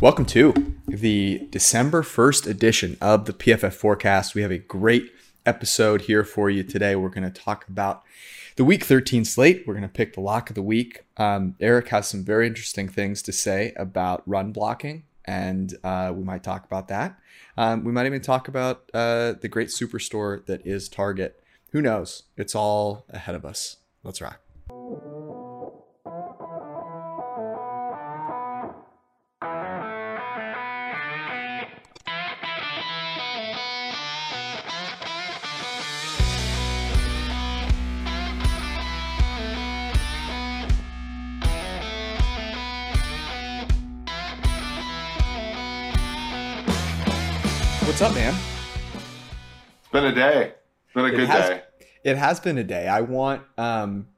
Welcome to the December 1st edition of the PFF Forecast. We have a great episode here for you today. We're going to talk about the week 13 slate. We're going to pick the lock of the week. Um, Eric has some very interesting things to say about run blocking, and uh, we might talk about that. Um, we might even talk about uh, the great superstore that is Target. Who knows? It's all ahead of us. Let's rock. What's up, man? It's been a day. It's been a It good has- day. It has been a day. I want um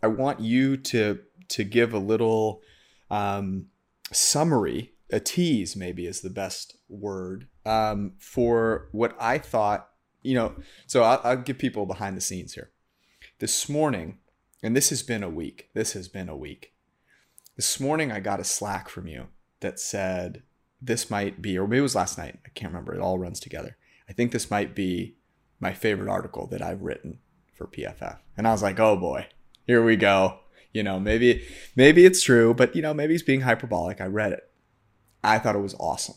I want you to to give a little um summary, a tease maybe is the best word um for what I thought, you know, so I'll, I'll give people behind the scenes here. This morning, and this has been a week. This has been a week. This morning I got a Slack from you that said this might be, or maybe it was last night. I can't remember. It all runs together. I think this might be my favorite article that I've written for PFF. And I was like, oh boy, here we go. You know, maybe maybe it's true, but you know, maybe he's being hyperbolic. I read it. I thought it was awesome.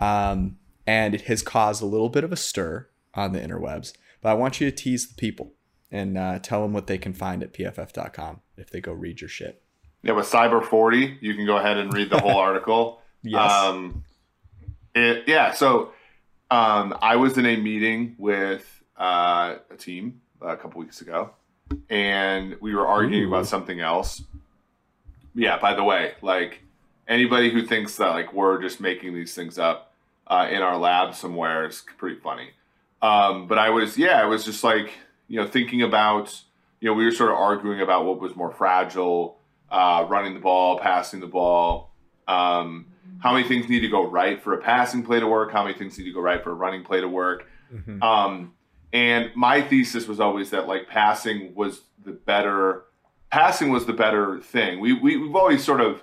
Um, and it has caused a little bit of a stir on the interwebs. But I want you to tease the people and uh, tell them what they can find at pff.com if they go read your shit. Yeah, with Cyber 40, you can go ahead and read the whole article. Yes. Um, it, yeah, so um, I was in a meeting with uh, a team a couple weeks ago, and we were arguing Ooh. about something else. Yeah, by the way, like anybody who thinks that like we're just making these things up uh, in our lab somewhere is pretty funny. Um, but I was, yeah, I was just like, you know, thinking about, you know, we were sort of arguing about what was more fragile, uh, running the ball, passing the ball. Um, how many things need to go right for a passing play to work? How many things need to go right for a running play to work? Mhm. Um, and my thesis was always that like passing was the better, passing was the better thing. We, we we've always sort of,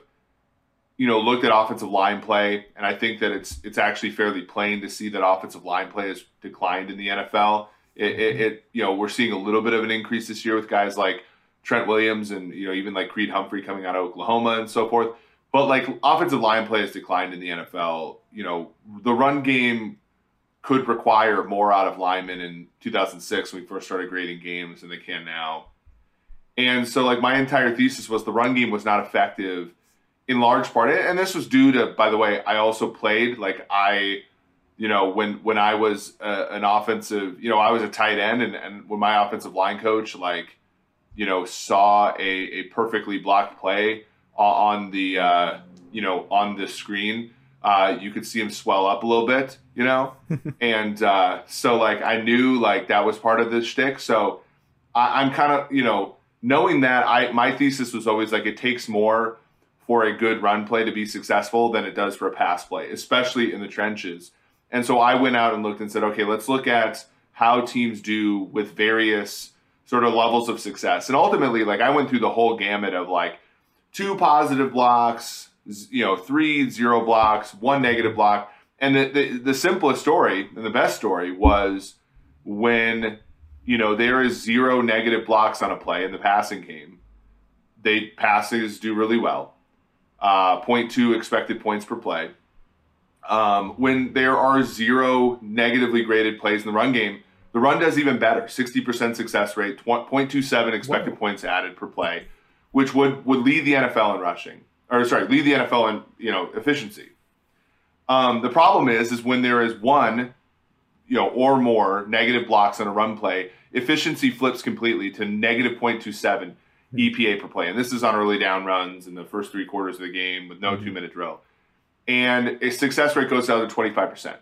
you know, looked at offensive line play, and I think that it's it's actually fairly plain to see that offensive line play has declined in the NFL. It, it, it you know we're seeing a little bit of an increase this year with guys like Trent Williams and you know even like Creed Humphrey coming out of Oklahoma and so forth. But like offensive line play has declined in the NFL. You know the run game could require more out of linemen in 2006 when we first started grading games than they can now. And so like my entire thesis was the run game was not effective in large part and this was due to by the way I also played like I you know when when I was uh, an offensive you know I was a tight end and, and when my offensive line coach like you know saw a, a perfectly blocked play on the uh, you know on the screen uh, you could see him swell up a little bit you know and uh, so like I knew like that was part of the shtick so I, I'm kind of you know knowing that I my thesis was always like it takes more for a good run play to be successful than it does for a pass play, especially in the trenches. And so I went out and looked and said, okay, let's look at how teams do with various sort of levels of success. And ultimately, like I went through the whole gamut of like two positive blocks, you know, three zero blocks, one negative block. And the, the, the simplest story and the best story was when, you know, there is zero negative blocks on a play in the passing game. They passes do really well uh, 0.2 expected points per play. Um, when there are zero negatively graded plays in the run game, the run does even better 60% success rate, tw- 0.27 expected Whoa. points added per play, which would, would lead the NFL in rushing, or sorry, lead the NFL in you know efficiency. Um, the problem is, is when there is one, you know, or more negative blocks on a run play, efficiency flips completely to negative 0.27 EPA per play. And this is on early down runs in the first three quarters of the game with no Mhm. two minute drill. And a success rate goes down to 25%.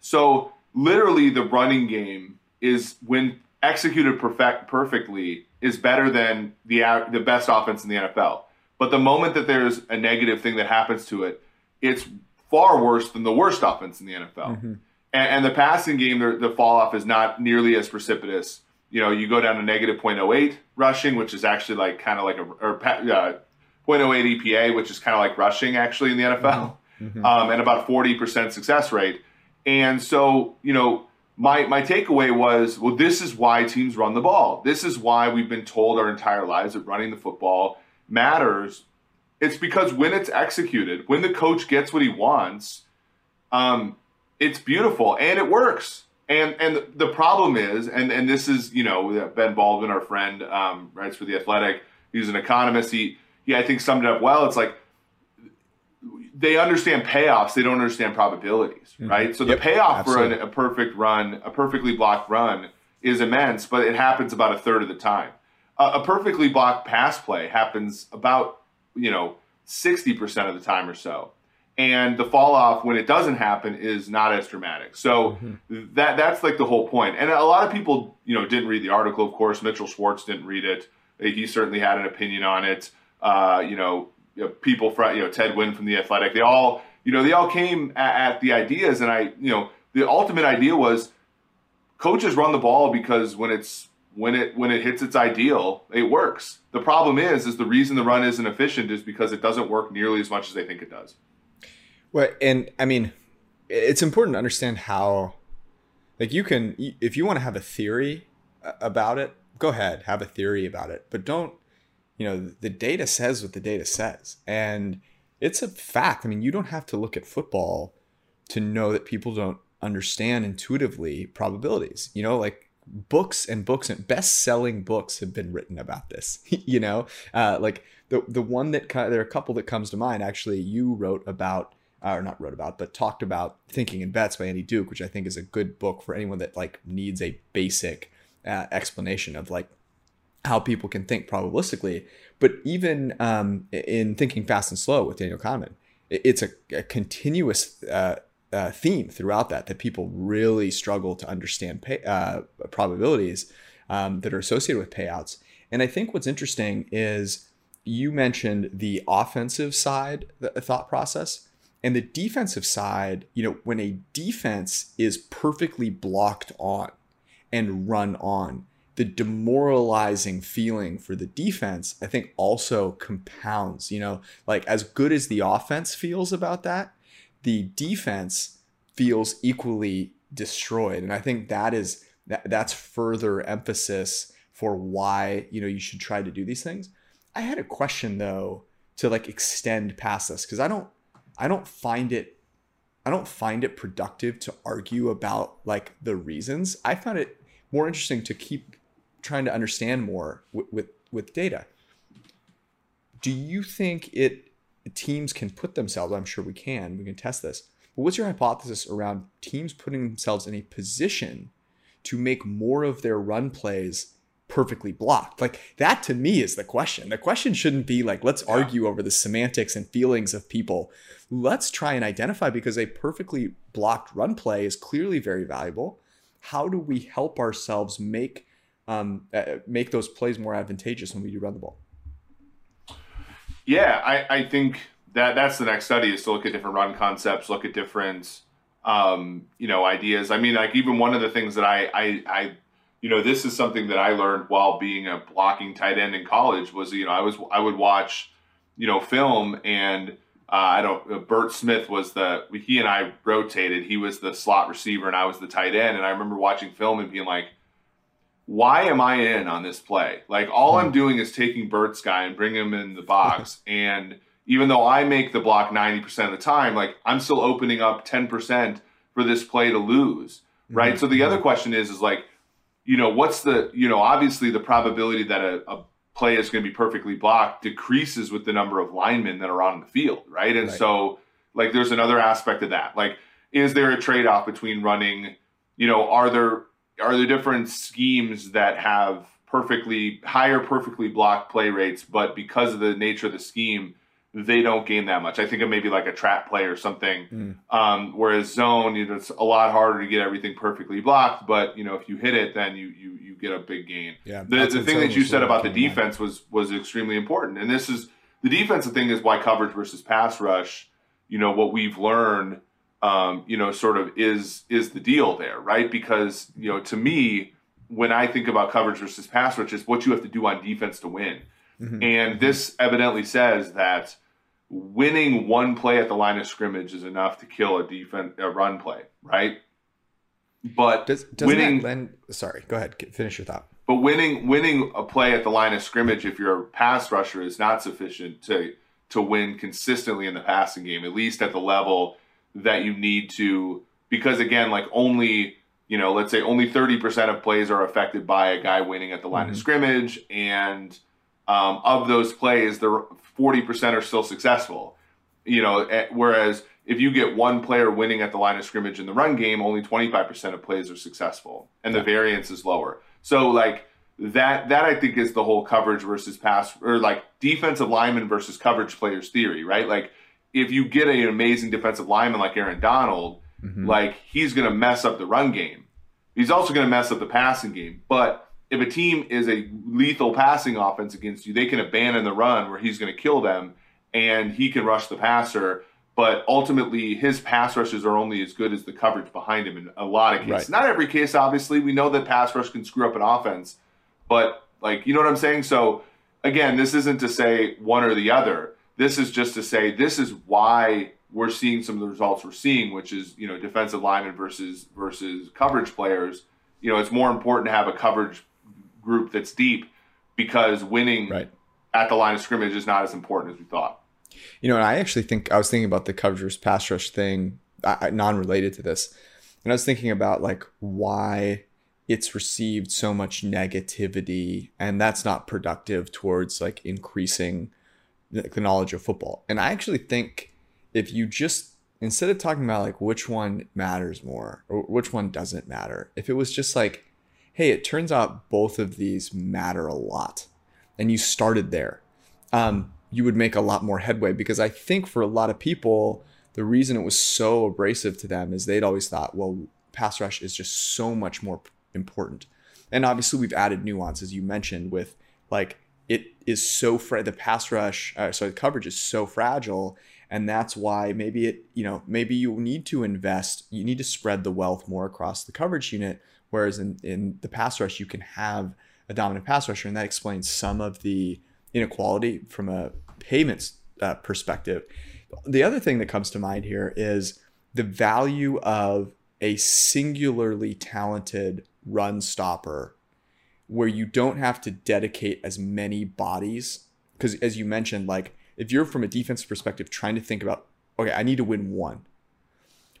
So literally the running game is when executed perfect perfectly is better than the the best offense in the NFL. But the moment that there's a negative thing that happens to it, it's far worse than the worst offense in the NFL. Mhm. And, and the passing game, the, the fall off is not nearly as precipitous. You know, you go down to negative 0.08 rushing, which is actually like kind of like a or uh, 0.08 EPA, which is kind of like rushing actually in the NFL. mm-hmm. um, and about 40% success rate. And so, you know, my my takeaway was, well, this is why teams run the ball. This is why we've been told our entire lives that running the football matters. It's because when it's executed, when the coach gets what he wants, um, it's beautiful and it works. And and the problem is, and and this is you know Ben Baldwin, our friend, um, writes for the Athletic. He's an economist. He he I think summed it up well. It's like they understand payoffs, they don't understand probabilities, mm-hmm. right? So the payoff absolutely. for an, a perfect run, a perfectly blocked run, is immense, but it happens about a third of the time. Uh, a perfectly blocked pass play happens about you know sixty percent of the time or so, and the fall off when it doesn't happen is not as dramatic. So mm-hmm. that that's like the whole point. And a lot of people you know didn't read the article. Of course, Mitchell Schwartz didn't read it. He certainly had an opinion on it. Uh, you know, you know, people from you know Ted Nguyen from the Athletic. They all you know they all came at, at the ideas, and I you know the ultimate idea was coaches run the ball because when it's when it when it hits its ideal, it works. The problem is is the reason the run isn't efficient is because it doesn't work nearly as much as they think it does. Well, and I mean, it's important to understand how, like, you can if you want to have a theory about it, go ahead, have a theory about it, but don't you know, the data says what the data says. And it's a fact. I mean, you don't have to look at football to know that people don't understand intuitively probabilities. You know, like books and books and best-selling books have been written about this. you know, uh, like the the one that there are a couple that comes to mind. Actually, you wrote about uh, or not wrote about, but talked about Thinking in Bets by Annie Duke, which I think is a good book for anyone that like needs a basic uh, explanation of like how people can think probabilistically. But even um, in thinking fast and slow with Daniel Kahneman, it's a, a continuous uh, uh, theme throughout that that people really struggle to understand pay, uh, probabilities um, that are associated with payouts. And I think what's interesting is you mentioned the offensive side the thought process and the defensive side. You know, when a defense is perfectly blocked on and run on, the demoralizing feeling for the defense, I think also compounds. You know, like as good as the offense feels about that, the defense feels equally destroyed. And I think that is that that's further emphasis for why, you know, you should try to do these things. I had a question though to like extend past this because I don't I don't find it I don't find it productive to argue about like the reasons. I found it more interesting to keep trying to understand more with, with, with data. Do you think it teams can put themselves? I'm sure we can. We can test this. But what's your hypothesis around teams putting themselves in a position to make more of their run plays perfectly blocked? Like that to me is the question. The question shouldn't be like, let's yeah. argue over the semantics and feelings of people. Let's try and identify because a perfectly blocked run play is clearly very valuable. How do we help ourselves make um, uh, make those plays more advantageous when we do run the ball. Yeah, I, I think that that's the next study is to look at different run concepts, look at different um, you know ideas. I mean, like even one of the things that I, I I you know this is something that I learned while being a blocking tight end in college was you know I was I would watch you know film and uh, I don't Bert Smith was the he and I rotated. He was the slot receiver and I was the tight end. And I remember watching film and being like, why am I in on this play? Like all I'm hmm. doing is taking Bert's guy and bring him in the box. and even though I make the block 90% of the time, like I'm still opening up 10% for this play to lose. Right. Mm-hmm. So the other question is, is like, you know, what's the, you know, obviously the probability that a, a play is going to be perfectly blocked decreases with the number of linemen that are on the field. Right. And right. so like there's another aspect of that. Like, is there a trade off between running, you know, are there are there different schemes that have perfectly higher perfectly blocked play rates but because of the nature of the scheme they don't gain that much? I think of maybe like a trap play or something. Mm. um, whereas zone you know, it's a lot harder to get everything perfectly blocked but you know if you hit it then you you, you get a big gain. Yeah the, the thing that you said about the defense was was extremely important and this is the defensive thing is why coverage versus pass rush you know what we've learned um, you know, sort of is is the deal there, right? Because you know, to me, when I think about coverage versus pass rush, is what you have to do on defense to win. Mm-hmm. And this evidently says that winning one play at the line of scrimmage is enough to kill a defense a run play, right? But Does, winning, lend, sorry, go ahead, finish your thought. But winning winning a play at the line of scrimmage if you're a pass rusher is not sufficient to to win consistently in the passing game, at least at the level that you need to because again, like only you know, let's say only 30% of plays are affected by a guy winning at the line mm-hmm. of scrimmage. And um, of those plays, the 40% are still successful. You know, eh, whereas if you get one player winning at the line of scrimmage in the run game, only 25% of plays are successful and the variance is lower. So like that that I think is the whole coverage versus pass or like defensive lineman versus coverage players theory, right? Like if you get an amazing defensive lineman like Aaron Donald, Mm-hmm. Like he's going to mess up the run game. He's also going to mess up the passing game. But if a team is a lethal passing offense against you, they can abandon the run where he's going to kill them and he can rush the passer. But ultimately, his pass rushes are only as good as the coverage behind him in a lot of cases. Right. Not every case, obviously. We know that pass rush can screw up an offense. But, like, you know what I'm saying? So, again, this isn't to say one or the other. This is just to say this is why we're seeing some of the results we're seeing, which is you know defensive linemen versus versus coverage players. You know, it's more important to have a coverage group that's deep because winning right. at the line of scrimmage is not as important as we thought. You know, and I actually think I was thinking about the coverage versus pass rush thing, non-related to this, and I was thinking about like why it's received so much negativity, and that's not productive towards like increasing the knowledge of football. And I actually think if you just instead of talking about like which one matters more or which one doesn't matter, if it was just like, hey, it turns out both of these matter a lot, and you started there, um, you would make a lot more headway because I think for a lot of people, the reason it was so abrasive to them is they'd always thought, well, pass rush is just so much more important. And obviously, we've added nuance, as you mentioned, with like it is so fra- the pass rush, uh, sorry, the coverage is so fragile, and that's why maybe it you know maybe you need to invest you need to spread the wealth more across the coverage unit whereas in, in the pass rush you can have a dominant pass rusher and that explains some of the inequality from a payments uh, perspective. The other thing that comes to mind here is the value of a singularly talented run stopper where you don't have to dedicate as many bodies because as you mentioned like if you're from a defensive perspective trying to think about, okay, I need to win one,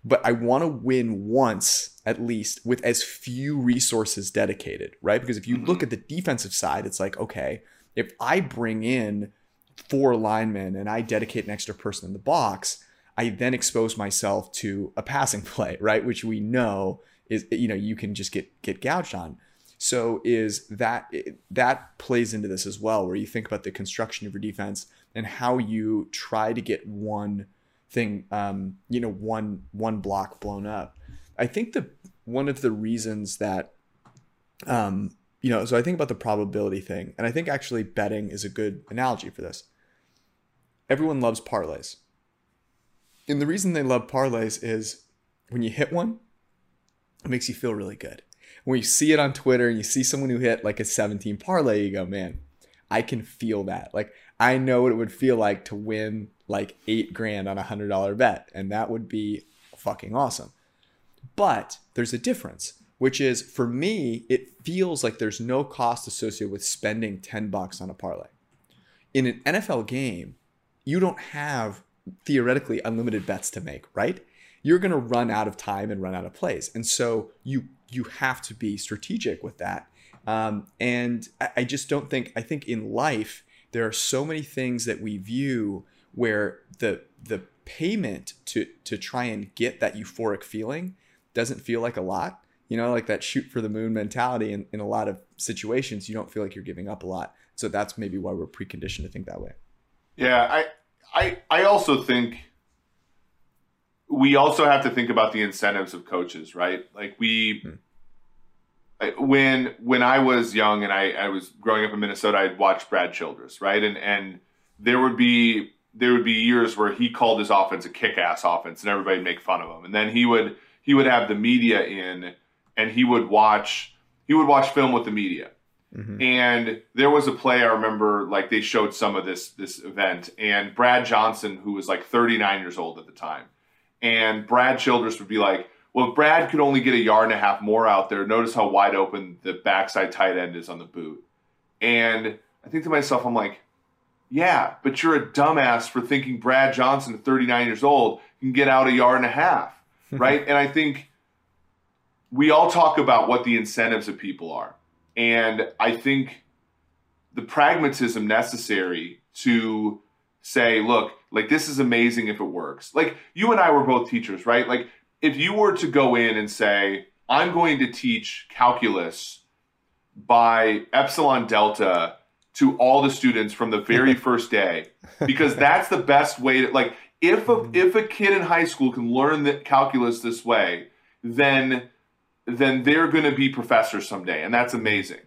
but I want to win once at least with as few resources dedicated, right? Because if you look mm-hmm. at the defensive side, it's like, okay, if I bring in four linemen and I dedicate an extra person in the box, I then expose myself to a passing play, right? Which we know is, you know, you can just get get gouged on. So is that that plays into this as well, where you think about the construction of your defense and how you try to get one thing, um, you know, one one block blown up. I think the one of the reasons that, um, you know, so I think about the probability thing, and I think actually betting is a good analogy for this. Everyone loves parlays, and the reason they love parlays is when you hit one, it makes you feel really good. When you see it on Twitter and you see someone who hit like a 17 parlay, you go, man, I can feel that. Like I know what it would feel like to win like eight grand on a hundred dollar bet, and that would be fucking awesome. But there's a difference, which is for me, it feels like there's no cost associated with spending 10 bucks on a parlay. In an NFL game, you don't have theoretically unlimited bets to make, right? You're going to run out of time and run out of plays. And so you you have to be strategic with that. Um, and I, I just don't think I think in life there are so many things that we view where the the payment to to try and get that euphoric feeling doesn't feel like a lot. You know like that shoot for the moon mentality in, in a lot of situations you don't feel like you're giving up a lot. So that's maybe why we're preconditioned to think that way. Yeah i i i also think we also have to think about the incentives of coaches right like we hmm when when I was young and I, I was growing up in Minnesota, I'd watch Brad Childress, right? And and there would be there would be years where he called his offense a kick-ass offense, and everybody would make fun of him. And then he would he would have the media in, and he would watch he would watch film with the media, Mm-hmm. And there was a play I remember, like they showed some of this this event, and Brad Johnson, who was like 39 years old at the time, and Brad Childress would be like, "Well, if Brad could only get a yard and a half more out there, notice how wide open the backside tight end is on the boot." And I think to myself, I'm like, "Yeah, but you're a dumbass for thinking Brad Johnson, at 39 years old, can get out a yard and a half, right?" and I think we all talk about what the incentives of people are and I think the pragmatism necessary to say, look, like this is amazing if it works. Like you and I were both teachers, right? Like if you were to go in and say, I'm going to teach calculus by epsilon delta to all the students from the very first day because that's the best way to like if a, mm-hmm. if a kid in high school can learn the calculus this way then then they're going to be professors someday, and that's amazing.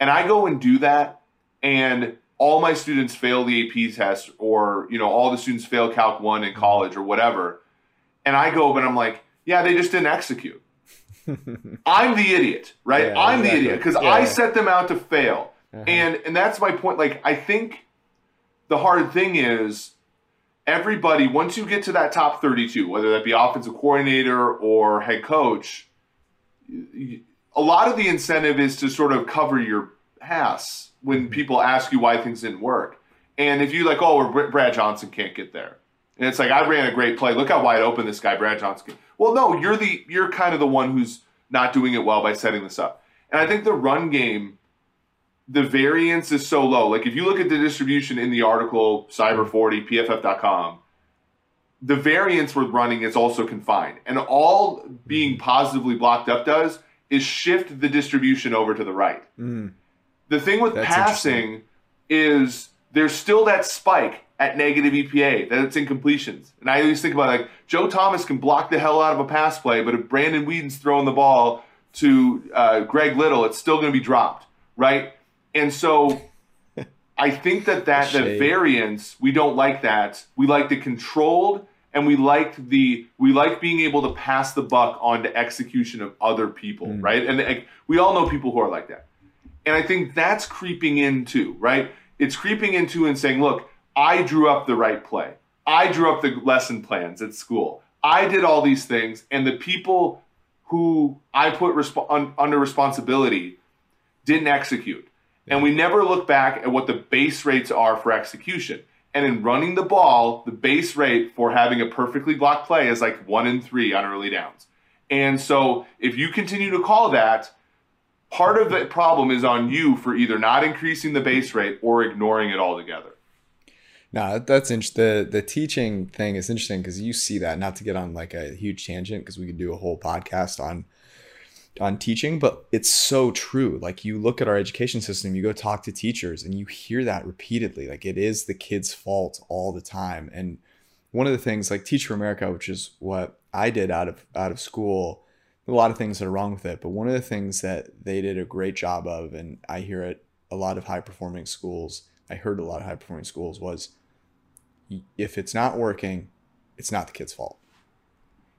And I go and do that, and all my students fail the AP test, or you know, all the students fail Calc One in college or whatever. And I go, but I'm like, yeah, they just didn't execute. I'm the idiot, right? Yeah, I'm exactly. the idiot because yeah, I set them out to fail, uh-huh. and and that's my point. Like, I think the hard thing is everybody once you get to that top 32 whether that be offensive coordinator or head coach a lot of the incentive is to sort of cover your ass when mm-hmm. people ask you why things didn't work. And if you like, oh, Brad Johnson can't get there, and it's like I ran a great play. Look how wide open this guy Brad Johnson. Can. Well, no, you're the you're kind of the one who's not doing it well by setting this up. And I think the run game, the variance is so low. Like if you look at the distribution in the article, Cyber 40, PFF.com, the variance with running is also confined. And all being positively blocked up does is shift the distribution over to the right. Mm. The thing with That's passing is there's still that spike at negative EPA that it's incompletions. And I always think about like Joe Thomas can block the hell out of a pass play, but if Brandon Weeden's throwing the ball to uh, Greg Little, it's still going to be dropped, right? And so I think that that the variance we don't like that. We like the controlled and we liked the we like being able to pass the buck on to execution of other people, mm. right? And like, we all know people who are like that. And I think that's creeping in too, right? It's creeping into and saying, look, I drew up the right play. I drew up the lesson plans at school. I did all these things, and the people who I put resp- un- under responsibility didn't execute. And we never look back at what the base rates are for execution. And in running the ball, the base rate for having a perfectly blocked play is like one in three on early downs. And so if you continue to call that, part of the problem is on you for either not increasing the base rate or ignoring it altogether. No, that's interesting. The the teaching thing is interesting because you see that. Not to get on like a huge tangent because we could do a whole podcast on on teaching, but it's so true. Like you look at our education system, you go talk to teachers and you hear that repeatedly. Like it is the kid's fault all the time. And one of the things like Teach for America, which is what I did out of out of school, a lot of things that are wrong with it, but one of the things that they did a great job of, and I hear it a lot of high performing schools, I heard a lot of high performing schools was if it's not working, it's not the kid's fault.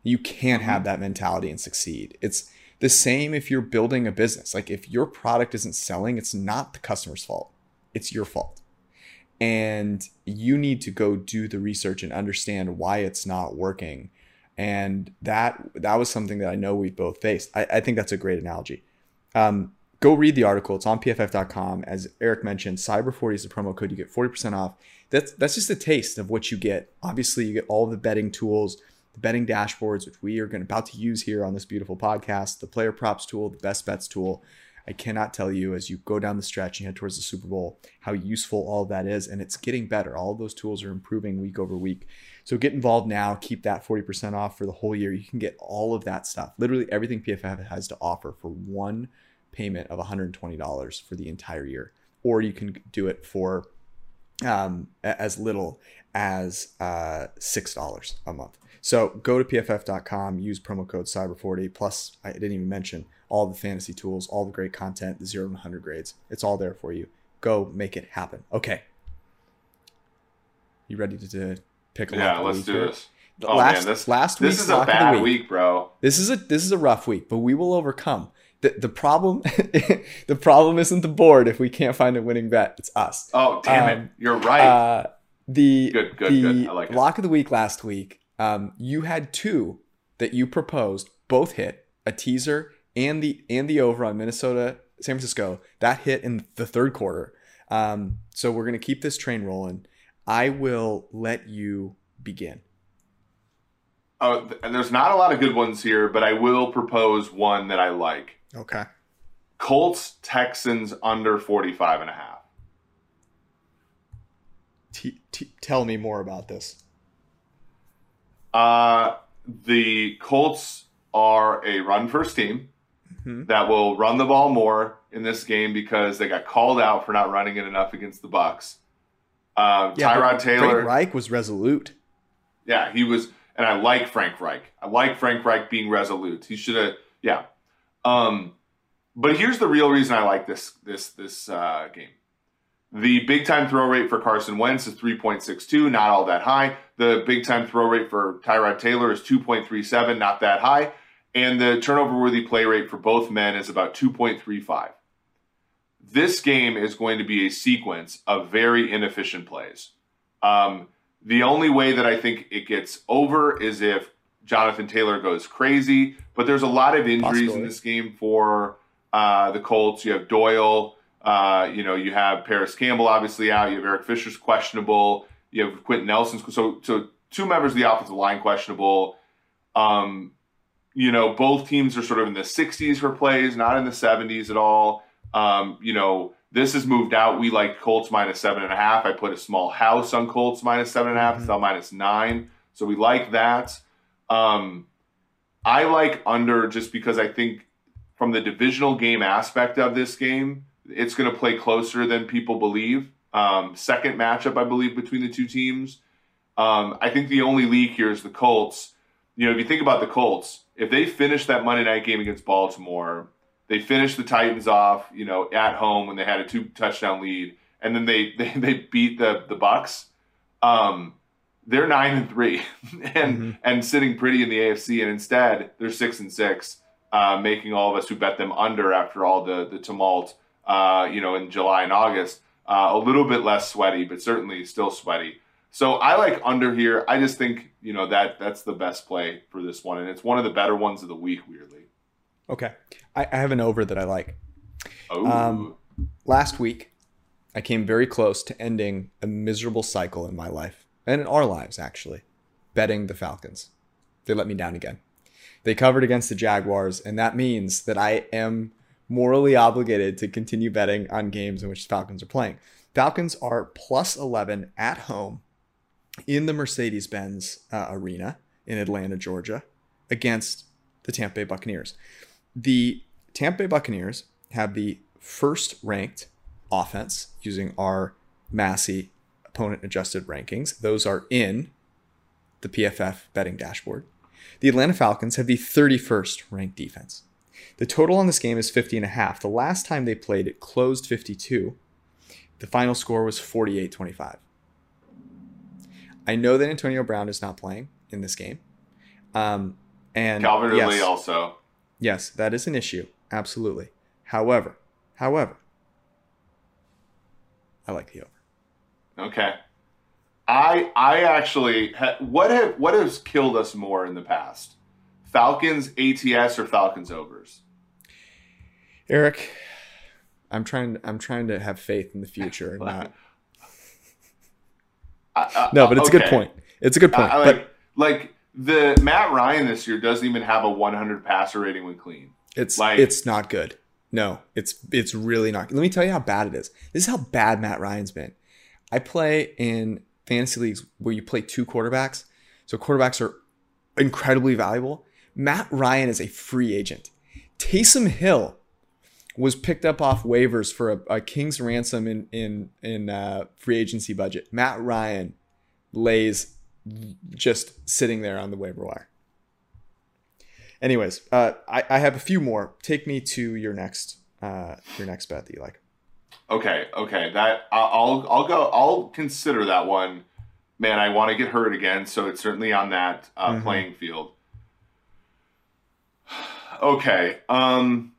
You can't have mm-hmm. that mentality and succeed. It's the same if you're building a business. Like if your product isn't selling, it's not the customer's fault. It's your fault. And you need to go do the research and understand why it's not working. And that that was something that I know we've both faced. I, I think that's a great analogy. Um, go read the article. It's on pff.com. As Eric mentioned, Cyber40 is the promo code. You get 40% off. That's that's just a taste of what you get. Obviously, you get all the betting tools the betting dashboards, which we are going about to use here on this beautiful podcast, the player props tool, the best bets tool. I cannot tell you as you go down the stretch and head towards the Super Bowl how useful all that is. And it's getting better. All those tools are improving week over week. So get involved now. Keep that 40% off for the whole year. You can get all of that stuff, literally everything PFF has to offer for one payment of $120 for the entire year. Or you can do it for um, as little as uh, $6 a month. So go to pff.com, use promo code Cyber40. Plus, I didn't even mention all the fantasy tools, all the great content, the zero to 100 grades. It's all there for you. Go make it happen. Okay. You ready to, to pick a Yeah, let's do here? this. Oh, last, man, this, last this is a bad week, week, bro. This is a this is a rough week, but we will overcome. the, the problem the problem isn't the board if we can't find a winning bet. It's us. Oh damn Um, it! You're right. Uh, the Good, good, the good. I like it. lock of the week last week. Um, you had two that you proposed, both hit a teaser and the and the over on Minnesota San Francisco. That hit in the third quarter. Um, so we're gonna keep this train rolling. I will let you begin. oh, and there's not a lot of good ones here, but I will propose one that I like. Okay. Colts Texans under 45 and a half. T- t- tell me more about this. Uh, the Colts are a run first team Mhm. that will run the ball more in this game because they got called out for not running it enough against the Bucks. Um, Yeah, Tyrod Taylor, Frank Reich was resolute. yeah, he was, and I like Frank Reich. I like Frank Reich being resolute. He should have, yeah. Um, but here's the real reason I like this this this uh, game. The big time throw rate for Carson Wentz is 3.62, not all that high. The big time throw rate for Tyrod Taylor is 2.37, not that high. And the turnover worthy play rate for both men is about 2.35. This game is going to be a sequence of very inefficient plays. Um, the only way that I think it gets over is if Jonathan Taylor goes crazy. But there's a lot of injuries in this game for uh, the Colts. You have Doyle. Uh, you know, you have Parris Campbell obviously out. You have Eric Fisher's questionable. You have Quenton Nelson's so so two members of the offensive line questionable. Um, you know, both teams are sort of in the 60s for plays, not in the 70s at all. Um, you know, this has moved out. We like Colts minus seven and a half. I put a small house on Colts minus seven and a half. It's now minus nine. So we like that. Um, I like under just because I think from the divisional game aspect of this game, it's going to play closer than people believe. Um, second matchup, I believe, between the two teams. Um, I think the only leak here is the Colts. You know, if you think about the Colts, if they finish that Monday night game against Baltimore, they finished the Titans off, you know, at home when they had a two touchdown lead, and then they they, they beat the the Bucks. Um, they're nine and three, and Mhm. and sitting pretty in the AFC, and instead they're six and six, uh, making all of us who bet them under after all the the tumult, uh, you know, in July and August, uh, a little bit less sweaty, but certainly still sweaty. So I like under here. I just think you know that that's the best play for this one, and it's one of the better ones of the week. Weirdly, Okay. I, I have an over that I like. oh, Um, Last week, I came very close to ending a miserable cycle in my life and in our lives, actually, betting the Falcons. They let me down again. They covered against the Jaguars, and that means that I am morally obligated to continue betting on games in which the Falcons are playing. Falcons are plus 11 at home in the Mercedes Benz uh, Arena in Atlanta, Georgia, against the Tampa Bay Buccaneers. The Tampa Bay Buccaneers have the first ranked offense using our Massey opponent adjusted rankings. Those are in the PFF betting dashboard. The Atlanta Falcons have the 31st ranked defense. The total on this game is 50 and a half. The last time they played, it closed 52. The final score was 48 25. I know that Antonio Brown is not playing in this game. Um, and Calvin yes, Ridley also. Yes, that is an issue. Absolutely. However, however, I like the over. Okay. I I actually ha, what have what has killed us more in the past? Falcons ATS or Falcons overs? Eric, I'm trying. I'm trying to have faith in the future. and Not, no, but it's a good point. It's a good point. I, I but like like the Matt Ryan this year doesn't even have a 100 passer rating when clean. it's like- it's not good. No, it's it's really not. Let me tell you how bad it is. This is how bad Matt Ryan's been. I play in fantasy leagues where you play two quarterbacks, so quarterbacks are incredibly valuable. Matt Ryan is a free agent. Taysom Hill was picked up off waivers for a, a king's ransom in in in uh, free agency budget. Matt Ryan lays just sitting there on the waiver wire. Anyways, uh, I, I have a few more. Take me to your next uh, your next bet that you like. Okay, okay. That I'll I'll go. I'll consider that one. Man, I want to get hurt again, so it's certainly on that uh, Mhm. playing field. Okay. Um.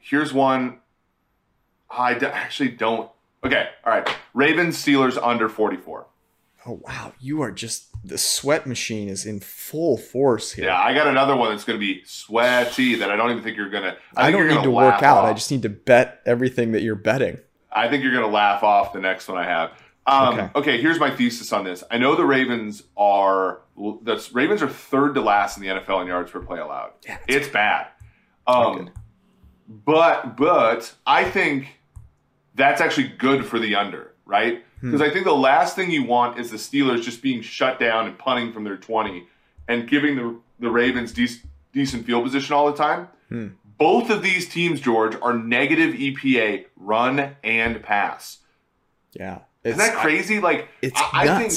here's one. I d- actually don't. Okay, all right. Ravens Steelers under 44. Oh wow, you are just the sweat machine is in full force here. Yeah, I got another one that's going to be sweaty that I don't even think you're going to. I, don't need to work out. Off. I just need to bet everything that you're betting. I think you're going to laugh off the next one I have. Um, okay. okay, here's my thesis on this. I know the Ravens are the Ravens are third to last in the NFL in yards per play allowed. Yeah, it's bad. Um, but but I think that's actually good for the under, right? Because hmm. I think the last thing you want is the Steelers just being shut down and punting from their 20 and giving the, the Ravens de- decent field position all the time. Hmm. Both of these teams, George, are negative EPA run and pass. Yeah. Isn't that crazy? I, like, it's I. I think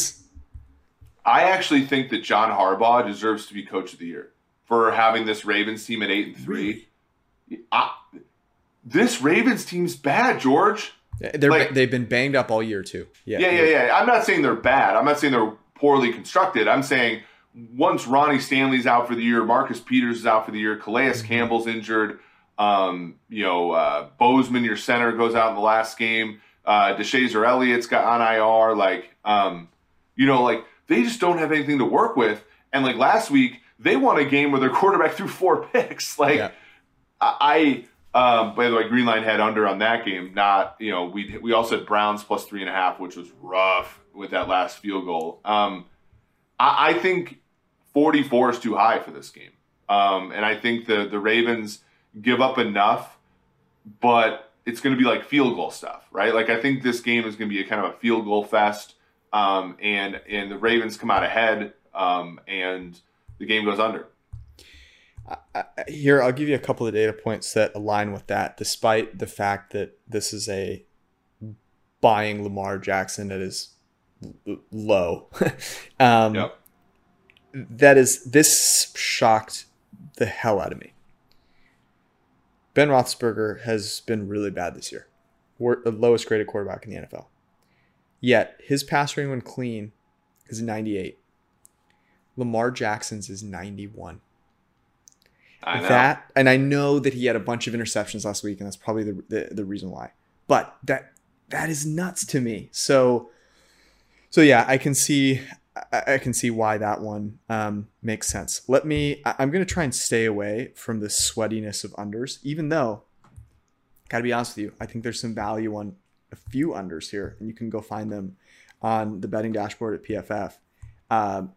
I actually think that John Harbaugh deserves to be coach of the year for having this Ravens team at eight and three. I, this Ravens team's bad, George. They're like, they've been banged up all year too. Yeah, yeah, yeah, yeah. I'm not saying they're bad. I'm not saying they're poorly constructed. I'm saying once Ronnie Stanley's out for the year, Marcus Peters is out for the year, Calais mm-hmm. Campbell's injured. Um, you know, uh, Bozeman, your center, goes out in the last game. Uh, Deshazor Elliott's got on IR. Like, um, you know, like they just don't have anything to work with. And like last week, they won a game where their quarterback threw four picks. Like, yeah. I um, by the way, Green Line had under on that game. Not you know we we also had Browns plus three and a half, which was rough with that last field goal. Um, I, I, think 44 is too high for this game, um, and I think the the Ravens give up enough, but it's going to be like field goal stuff, right? Like I think this game is going to be a kind of a field goal fest, um, and and the Ravens come out ahead, um, and the game goes under here, I'll give you a couple of data points that align with that, despite the fact that this is a buying Lamar Jackson that is low. um, yep. That is, this shocked the hell out of me. Ben Roethlisberger has been really bad this year. We're the lowest graded quarterback in the NFL. Yet his pass rating when clean is 98. Lamar Jackson's is 91 that and I know that he had a bunch of interceptions last week, and that's probably the, the, the reason why. But that that is nuts to me. So so yeah, I can see I, I can see why that one um, makes sense. Let me. I, I'm gonna try and stay away from the sweatiness of unders, even though. Gotta be honest with you, I think there's some value on a few unders here, and you can go find them on the betting dashboard at PFF. Um,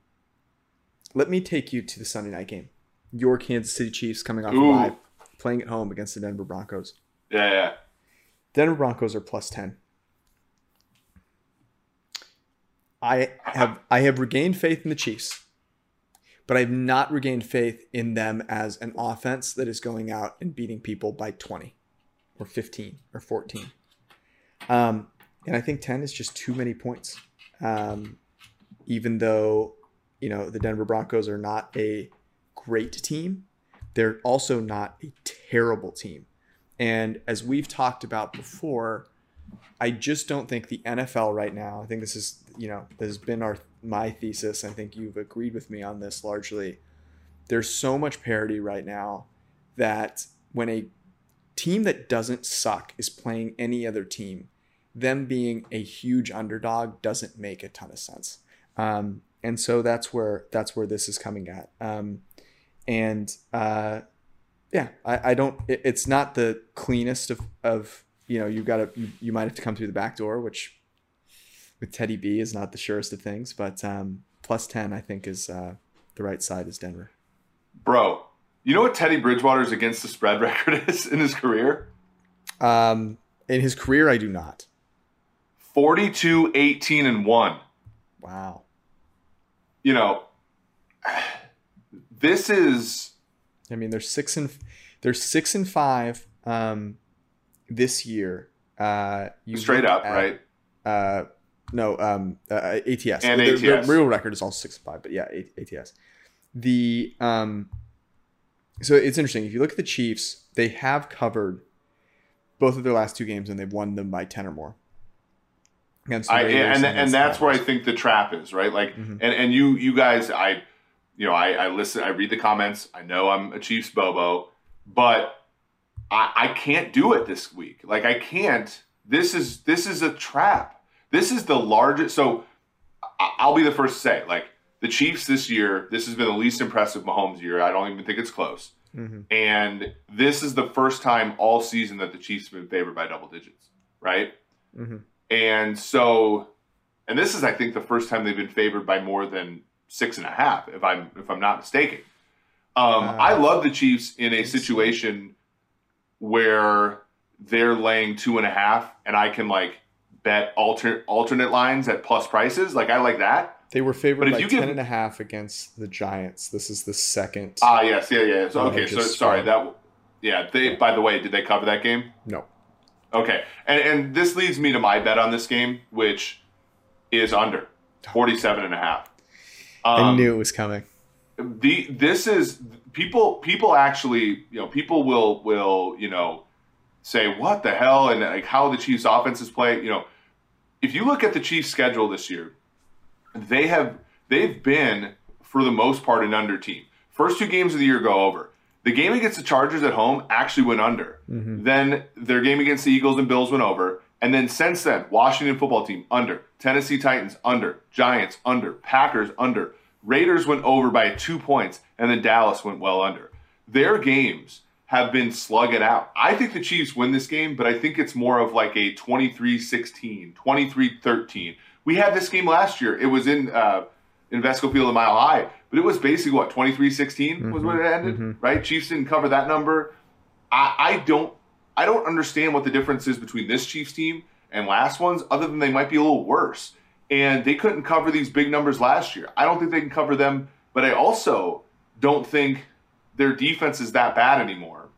let me take you to the Sunday night game your Kansas City Chiefs coming off bye, playing at home against the Denver Broncos. Yeah, yeah. Denver Broncos are plus ten. I have I have regained faith in the Chiefs, but I have not regained faith in them as an offense that is going out and beating people by twenty, or fifteen, or fourteen. Um, and I think ten is just too many points. Um, even though you know the Denver Broncos are not a great team. They're also not a terrible team. And as we've talked about before, I just don't think the NFL right now, I think this is, you know, this has been our my thesis. I think you've agreed with me on this largely. There's so much parity right now that when a team that doesn't suck is playing any other team, them being a huge underdog doesn't make a ton of sense. Um, and so that's where that's where this is coming at. Um, and uh, yeah, I, I don't. It, it's not the cleanest of of you know You've got to you, you might have to come through the back door, which with Teddy B is not the surest of things, but um, plus ten I think is uh, the right side is Denver. Bro, you know what Teddy Bridgewater's against the spread record is in his career? Um, in his career, I do not. 42, 18, and 1. Wow. You know, this is. I mean, they're six and they're six and five um, this year. Uh, you Straight up, at, right? Uh, no, um, uh, ATS. And their, ATS. Their real record is also six and five, but yeah, ATS. The um, so it's interesting. If you look at the Chiefs, they have covered both of their last two games, and they've won them by ten or more. Against I, and and, and that's where I think the trap is, right? Like, mm-hmm. and and you you guys, I you know, I, I listen, I read the comments. I know I'm a Chiefs Bobo, but I, I can't do it this week. Like I can't. This is this is a trap. This is the largest. So I'll be the first to say, like the Chiefs this year, this has been the least impressive Mahomes year. I don't even think it's close. Mm-hmm. And this is the first time all season that the Chiefs have been favored by double digits, right? Mm-hmm. And so, and this is, I think, the first time they've been favored by more than six and a half, if I'm if I'm not mistaken. Um, uh, I love the Chiefs in a situation where they're laying two and a half, and I can like bet alter, alternate lines at plus prices. Like I like that. They were favored by ten give, and a half against the Giants. This is the second. Ah, yes, yeah, yeah. So, okay, so sorry that. Yeah, they. By the way, did they cover that game? No. Okay, and and this leads me to my bet on this game, which is under 47 and a half. Um, I knew it was coming. The this is people people actually you know people will will you know say what the hell and like how the Chiefs offenses play you know if you look at the Chiefs schedule this year they have they've been for the most part an under team. First two games of the year go over. The game against the Chargers at home actually went under. Mm-hmm. Then their game against the Eagles and Bills went over. And then since then, Washington football team under, Tennessee Titans under, Giants under, Packers under, Raiders went over by two points, and then Dallas went well under. Their games have been slugging out. I think the Chiefs win this game, but I think it's more of like a 23 16, 23 13 we had this game last year. It was in uh, Invesco Field a mile high, but it was basically what 23-16 mm-hmm. was when it ended, mm-hmm. right? Chiefs didn't cover that number. I, I don't I don't understand what the difference is between this Chiefs team and last ones, other than they might be a little worse. And they couldn't cover these big numbers last year. I don't think they can cover them, but I also don't think their defense is that bad anymore.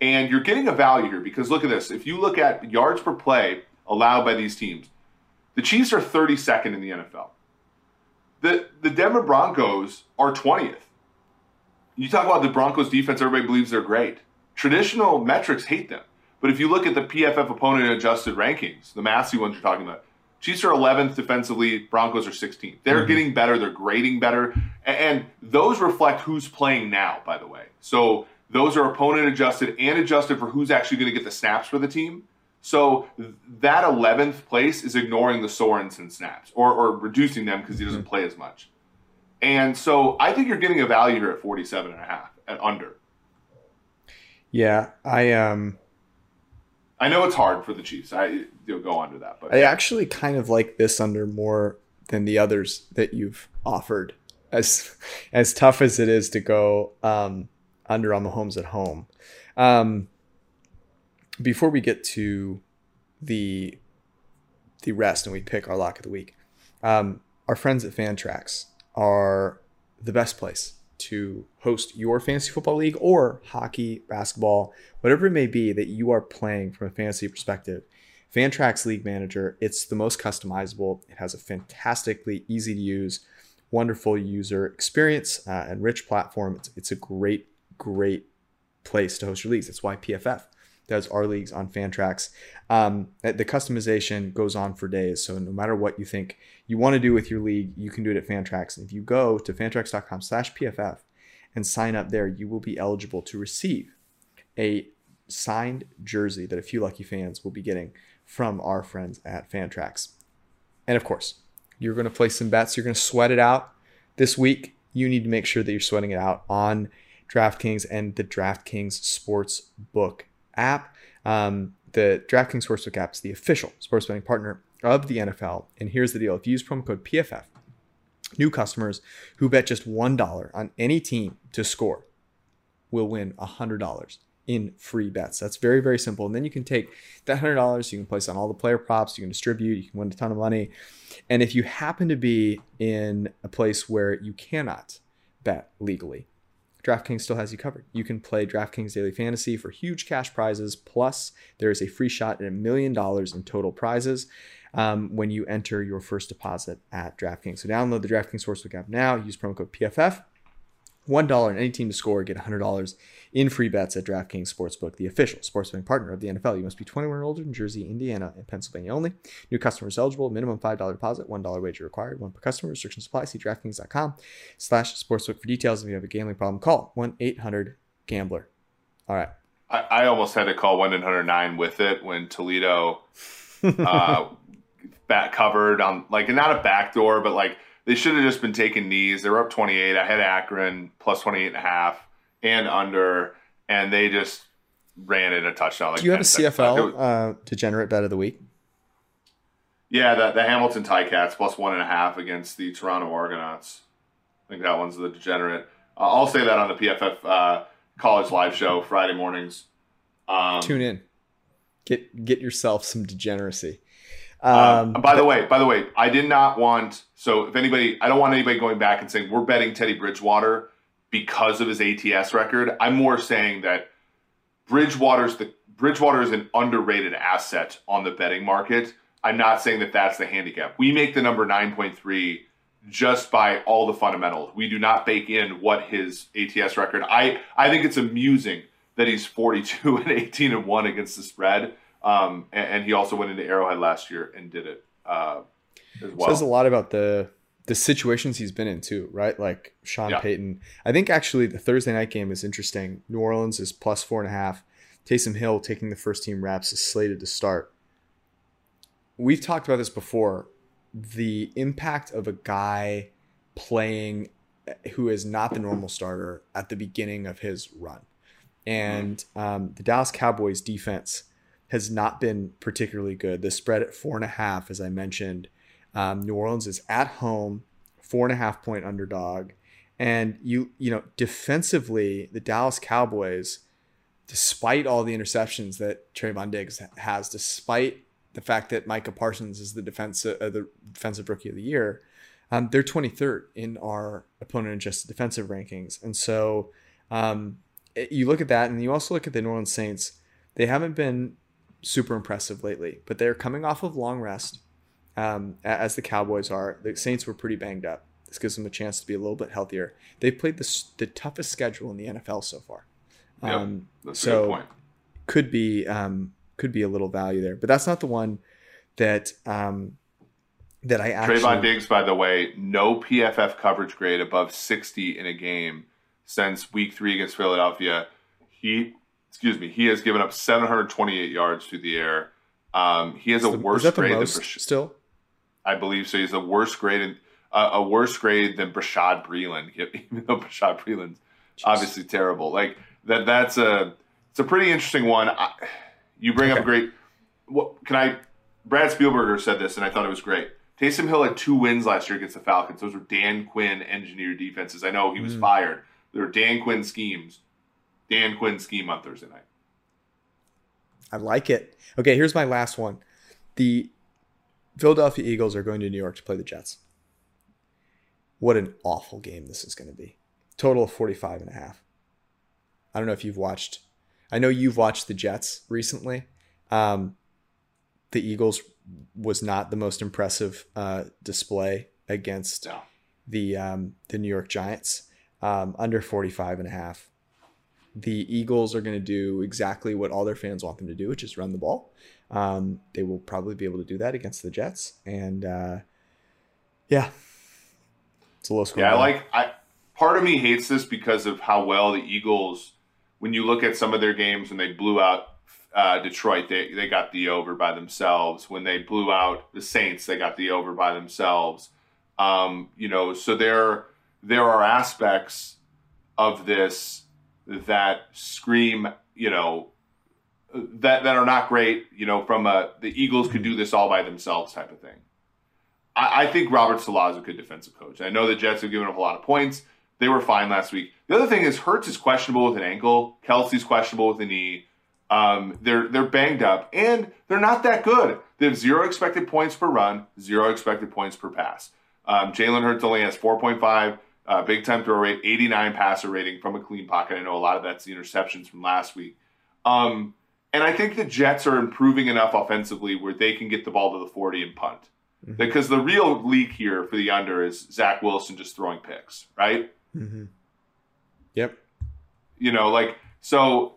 And you're getting a value here because look at this. If you look at yards per play allowed by these teams, the Chiefs are 32nd in the NFL. The, the Denver Broncos are 20th. You talk about the Broncos defense, everybody believes they're great. Traditional metrics hate them. But if you look at the PFF opponent adjusted rankings, the Massey ones you're talking about, Chiefs are 11th defensively, Broncos are 16th. They're mm-hmm. getting better, they're grading better. And those reflect who's playing now, by the way. So those are opponent adjusted and adjusted for who's actually going to get the snaps for the team. So that 11th place is ignoring the Sorensen snaps or, or reducing them because he doesn't mm-hmm. play as much. And so I think you're getting a value here at 47 and a half at under. Yeah, I um I know it's hard for the Chiefs. I you'll go to that, but I actually kind of like this under more than the others that you've offered. As as tough as it is to go um under on Mahomes at home. Um before we get to the the rest and we pick our lock of the week, um, our friends at Fantrax are the best place to host your fantasy football league or hockey, basketball, whatever it may be that you are playing from a fantasy perspective. Fantrax League Manager, it's the most customizable. It has a fantastically easy to use, wonderful user experience, uh, and rich platform. It's, it's a great, great place to host your leagues. That's why PFF does our leagues on Fantrax. Um, the customization goes on for days. So no matter what you think you want to do with your league, you can do it at Fantrax. And if you go to fantrax.com slash PFF and sign up there, you will be eligible to receive a signed jersey that a few lucky fans will be getting from our friends at Fantrax. And of course, you're going to place some bets. You're going to sweat it out this week. You need to make sure that you're sweating it out on DraftKings and the DraftKings Sports Book app. Um, the DraftKings Sportsbook app is the official sports betting partner of the NFL. And here's the deal if you use promo code PFF, new customers who bet just $1 on any team to score will win $100 in free bets. That's very, very simple. And then you can take that $100, you can place on all the player props, you can distribute, you can win a ton of money. And if you happen to be in a place where you cannot bet legally, DraftKings still has you covered. You can play DraftKings Daily Fantasy for huge cash prizes. Plus, there is a free shot at a million dollars in total prizes um, when you enter your first deposit at DraftKings. So download the DraftKings Sportsbook app now. Use promo code PFF $1 on any team to score, get $100 in free bets at DraftKings Sportsbook, the official sports betting partner of the NFL. You must be 21 or older in Jersey, Indiana, and Pennsylvania only. New customers eligible, minimum $5 deposit, $1 wager required, one per customer. Restrictions apply. See DraftKings.com slash sportsbook for details. If you have a gambling problem, call 1-800-GAMBLER. All right. I, I almost had to call 1-109 with it when Toledo uh, back covered on like not a back door, but like they should have just been taking knees. They were up twenty eight. I had Akron plus 28 and a half and under, and they just ran in a touchdown. Like Do you have a CFL uh, degenerate bet of the week? Yeah, the, the Hamilton Ticats plus one and a half against the Toronto Argonauts. I think that one's the degenerate. Uh, I'll say that on the PFF uh, college live show Friday mornings. Um, Tune in. Get get yourself some degeneracy. Um, um, by the way, by the way, I did not want. So if anybody, I don't want anybody going back and saying we're betting Teddy Bridgewater because of his ATS record. I'm more saying that Bridgewater's the Bridgewater is an underrated asset on the betting market. I'm not saying that that's the handicap. We make the number 9.3 just by all the fundamentals. We do not bake in what his ATS record. I I think it's amusing that he's 42 and 18 and 1 against the spread. Um, and, and, he also went into Arrowhead last year and did it uh, as well. Says a lot about the the situations he's been in too, right? Like Sean yeah. Payton. I think actually the Thursday night game is interesting. New Orleans is plus four and a half. Taysom Hill taking the first team reps is slated to start we've talked about this before. The impact of a guy playing who is not the normal starter at the beginning of his run. And um, the Dallas Cowboys defense has not been particularly good. The spread at four and a half, as I mentioned. Um, New Orleans is at home, four and a half point underdog. And you, you know, defensively, the Dallas Cowboys, despite all the interceptions that Trevon Diggs has, despite the fact that Micah Parsons is the defensive uh, the defensive rookie of the year, um, they're 23rd in our opponent adjusted defensive rankings, and so um, it, you look at that, and you also look at the New Orleans Saints. They haven't been super impressive lately, but they're coming off of long rest, um, as the Cowboys are. The Saints were pretty banged up. This gives them a chance to be a little bit healthier. They've played the the toughest schedule in the NFL so far. Yep, um, that's so a good point. Could be um, could be a little value there. But that's not the one that um, that I actually. Trevon Diggs, by the way, no PFF coverage grade above 60 in a game since Week Three against Philadelphia. He, excuse me, he has given up 728 yards through the air. Um, he has a worse grade than still. I believe so. He's the worst grade in, uh, a worse grade than Bashaud Breeland, even though Bashaud Breeland's Jeez. obviously terrible. Like that. That's a. It's a pretty interesting one. I, you bring okay. up a great. What can I? Brad Spielberger said this, and I thought it was great. Taysom Hill had two wins last year against the Falcons. Those were Dan Quinn engineered defenses. I know he was mm. fired. They were Dan Quinn schemes. Dan Quinn scheme on Thursday night. I like it. Okay, here's my last one. The Philadelphia Eagles are going to New York to play the Jets. What an awful game this is going to be. Total of 45 and a half. I don't know if you've watched I know you've watched the Jets recently. Um, the Eagles was not the most impressive uh, display against no. the um, the New York Giants. Um, under 45 and a half. The Eagles are going to do exactly what all their fans want them to do, which is run the ball. Um, they will probably be able to do that against the Jets. And uh, yeah, it's a low score. Yeah, I like. I part of me hates this because of how well the Eagles when you look at some of their games when they blew out uh, Detroit, they, they got the over by themselves. When they blew out the Saints, they got the over by themselves. Um, you know, so there there are aspects of this that scream, you know, that that are not great. You know, from a the Eagles could do this all by themselves type of thing. I, I think Robert Saleh is a good defensive coach. I know the Jets have given up a lot of points. They were fine last week. The other thing is Hurts is questionable with an ankle. Kelce's questionable with a knee. Um, they're they're banged up and they're not that good. They have zero expected points per run, zero expected points per pass. Um, Jalen Hurts only has 4.5 uh, big time throw rate, 89 passer rating from a clean pocket. I know a lot of that's the interceptions from last week. Um, and I think the Jets are improving enough offensively where they can get the ball to the 40 and punt. Mm-hmm. Because the real leak here for the under is Zach Wilson just throwing picks, right? Mm-hmm. Yep. You know, like so.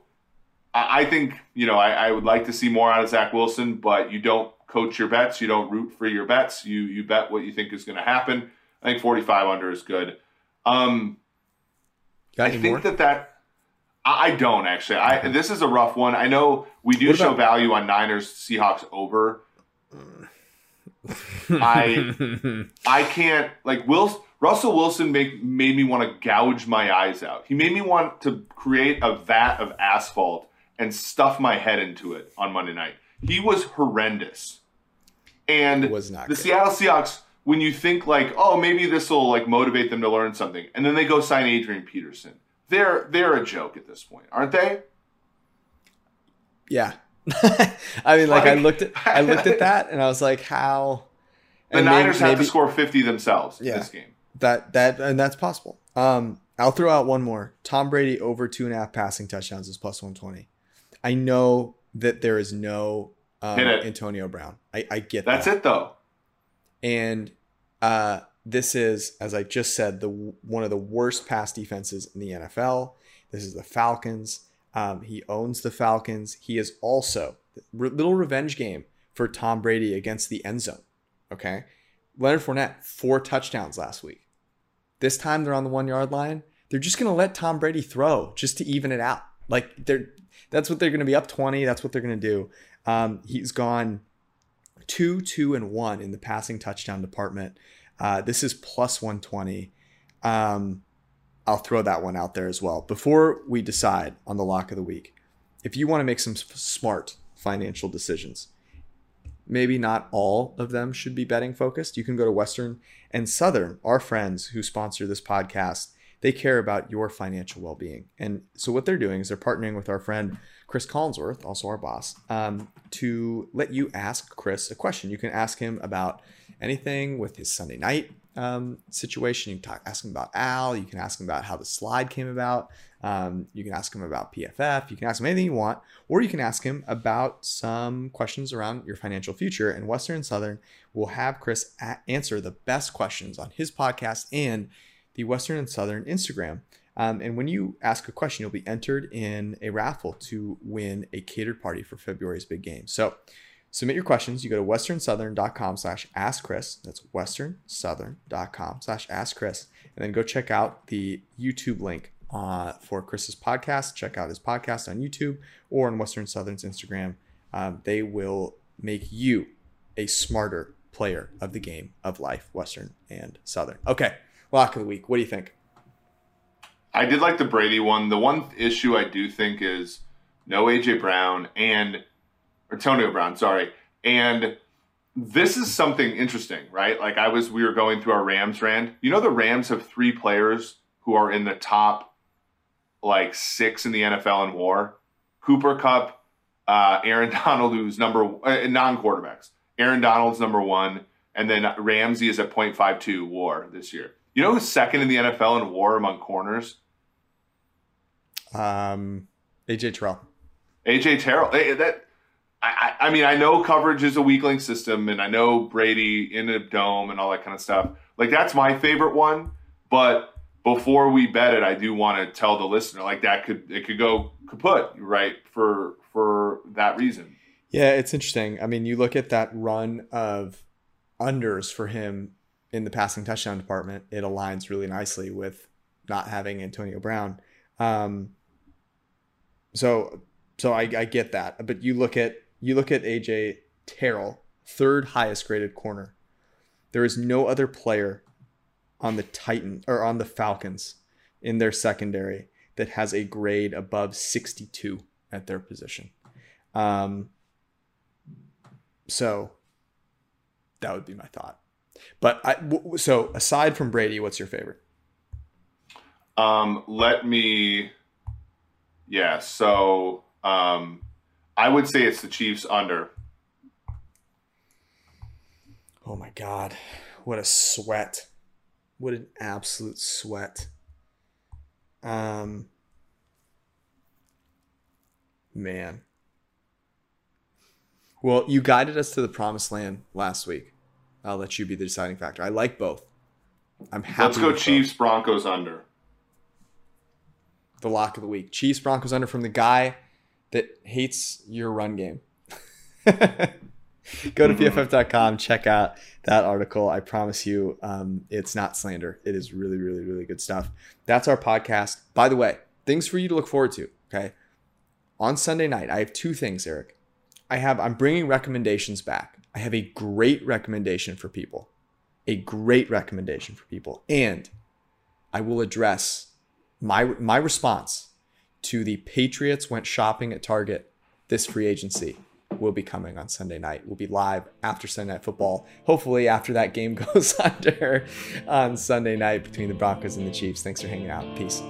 I, I think you know I, I, would like to see more out of Zach Wilson, but you don't coach your bets. You don't root for your bets. You you bet what you think is going to happen. I think 45 under is good. Um, I think more? that that I don't actually. I this is a rough one. I know we do show value on Niners Seahawks over. I I can't like Will Russell Wilson make made me want to gouge my eyes out. He made me want to create a vat of asphalt and stuff my head into it on Monday night. He was horrendous. And was not the good. Seattle Seahawks, when you think like, oh, maybe this will like motivate them to learn something, and then they go sign Adrian Peterson. They're they're a joke at this point, aren't they? Yeah. I mean, like, I looked at I looked at that and I was like, how? The and maybe- Niners have to score 50 themselves in Yeah. this game. that that and that's possible. Um, I'll throw out one more. Tom Brady over two and a half passing touchdowns is plus one twenty. I know that there is no um. Antonio Brown. I, I get That's that. it though. And uh, this is, as I just said, the one of the worst pass defenses in the NFL. This is the Falcons. Um, he owns the Falcons. He is also re- little revenge game for Tom Brady against the end zone. Okay, Leonard Fournette four touchdowns last week. This time they're on the one yard line. They're just gonna let Tom Brady throw just to even it out. Like they're that's what they're gonna be up twenty. That's what they're gonna do. Um, he's gone two, two, and one in the passing touchdown department. Uh, this is plus 120. Um, I'll throw that one out there as well. Before we decide on the lock of the week, if you want to make some smart financial decisions, maybe not all of them should be betting focused. You can go to Western and Southern, our friends who sponsor this podcast. They care about your financial well being. And so, what they're doing is they're partnering with our friend Chris Collinsworth, also our boss, um, to let you ask Chris a question. You can ask him about anything with his Sunday night um, situation. You can talk, ask him about Al. You can ask him about how the slide came about. Um, you can ask him about PFF. You can ask him anything you want, or you can ask him about some questions around your financial future. And Western and Southern will have Chris a- answer the best questions on his podcast and the Western and Southern Instagram. Um, and when you ask a question, you'll be entered in a raffle to win a catered party for February's big game. So submit your questions. You go to westernsouthern.com slash ask Chris. That's westernsouthern.com slash ask Chris. And then go check out the YouTube link uh, for Chris's podcast. Check out his podcast on YouTube or on Western Southern's Instagram. Um, they will make you a smarter player of the game of life, Western and Southern. Okay, lock of the week. What do you think? I did like the Brady one. The one issue I do think is no AJ Brown and Antonio Brown, sorry. And this is something interesting, right? Like I was we were going through our Rams rand. You know the Rams have three players who are in the top like six in the NFL in war. Cooper Kupp, uh, Aaron Donald, who's number uh, non quarterbacks. Aaron Donald's number one, and then Ramsey is at 0.52 war this year. You know who's second in the NFL in war among corners? Um, AJ Terrell. AJ Terrell. Eh, That I, I mean, I know coverage is a weak link system, and I know Brady in a dome and all that kind of stuff. Like that's my favorite one. But before we bet it, I do want to tell the listener like that could it could go kaput, right? For for that reason. Yeah, it's interesting. I mean, you look at that run of unders for him in the passing touchdown department, it aligns really nicely with not having Antonio Brown. Um, so, so I, I get that, but you look at you look at AJ Terrell, third highest graded corner. There is no other player on the Titan or on the Falcons in their secondary that has a grade above 62 at their position. Um, so that would be my thought. But I so aside from Brady, what's your favorite? Um, let me. Yeah, so um, I would say it's the Chiefs under. Oh my god, what a sweat! What an absolute sweat. Um, man. Well, you guided us to the promised land last week. I'll let you be the deciding factor. I like both. I'm happy. Let's go with both. Chiefs Broncos under. the lock of the week. Chiefs Broncos under from the guy that hates your run game. Go to pff.com, check out that article. I promise you, um, it's not slander. It is really, really, really good stuff. That's our podcast. By the way, things for you to look forward to. Okay. On Sunday night, I have two things, Eric. I have, I'm bringing recommendations back. I have a great recommendation for people, a great recommendation for people. And I will address my, my response to the Patriots went shopping at Target this free agency will be coming on Sunday night. We'll be live after Sunday Night Football. Hopefully, after that game goes under on Sunday night between the Broncos and the Chiefs. Thanks for hanging out. Peace.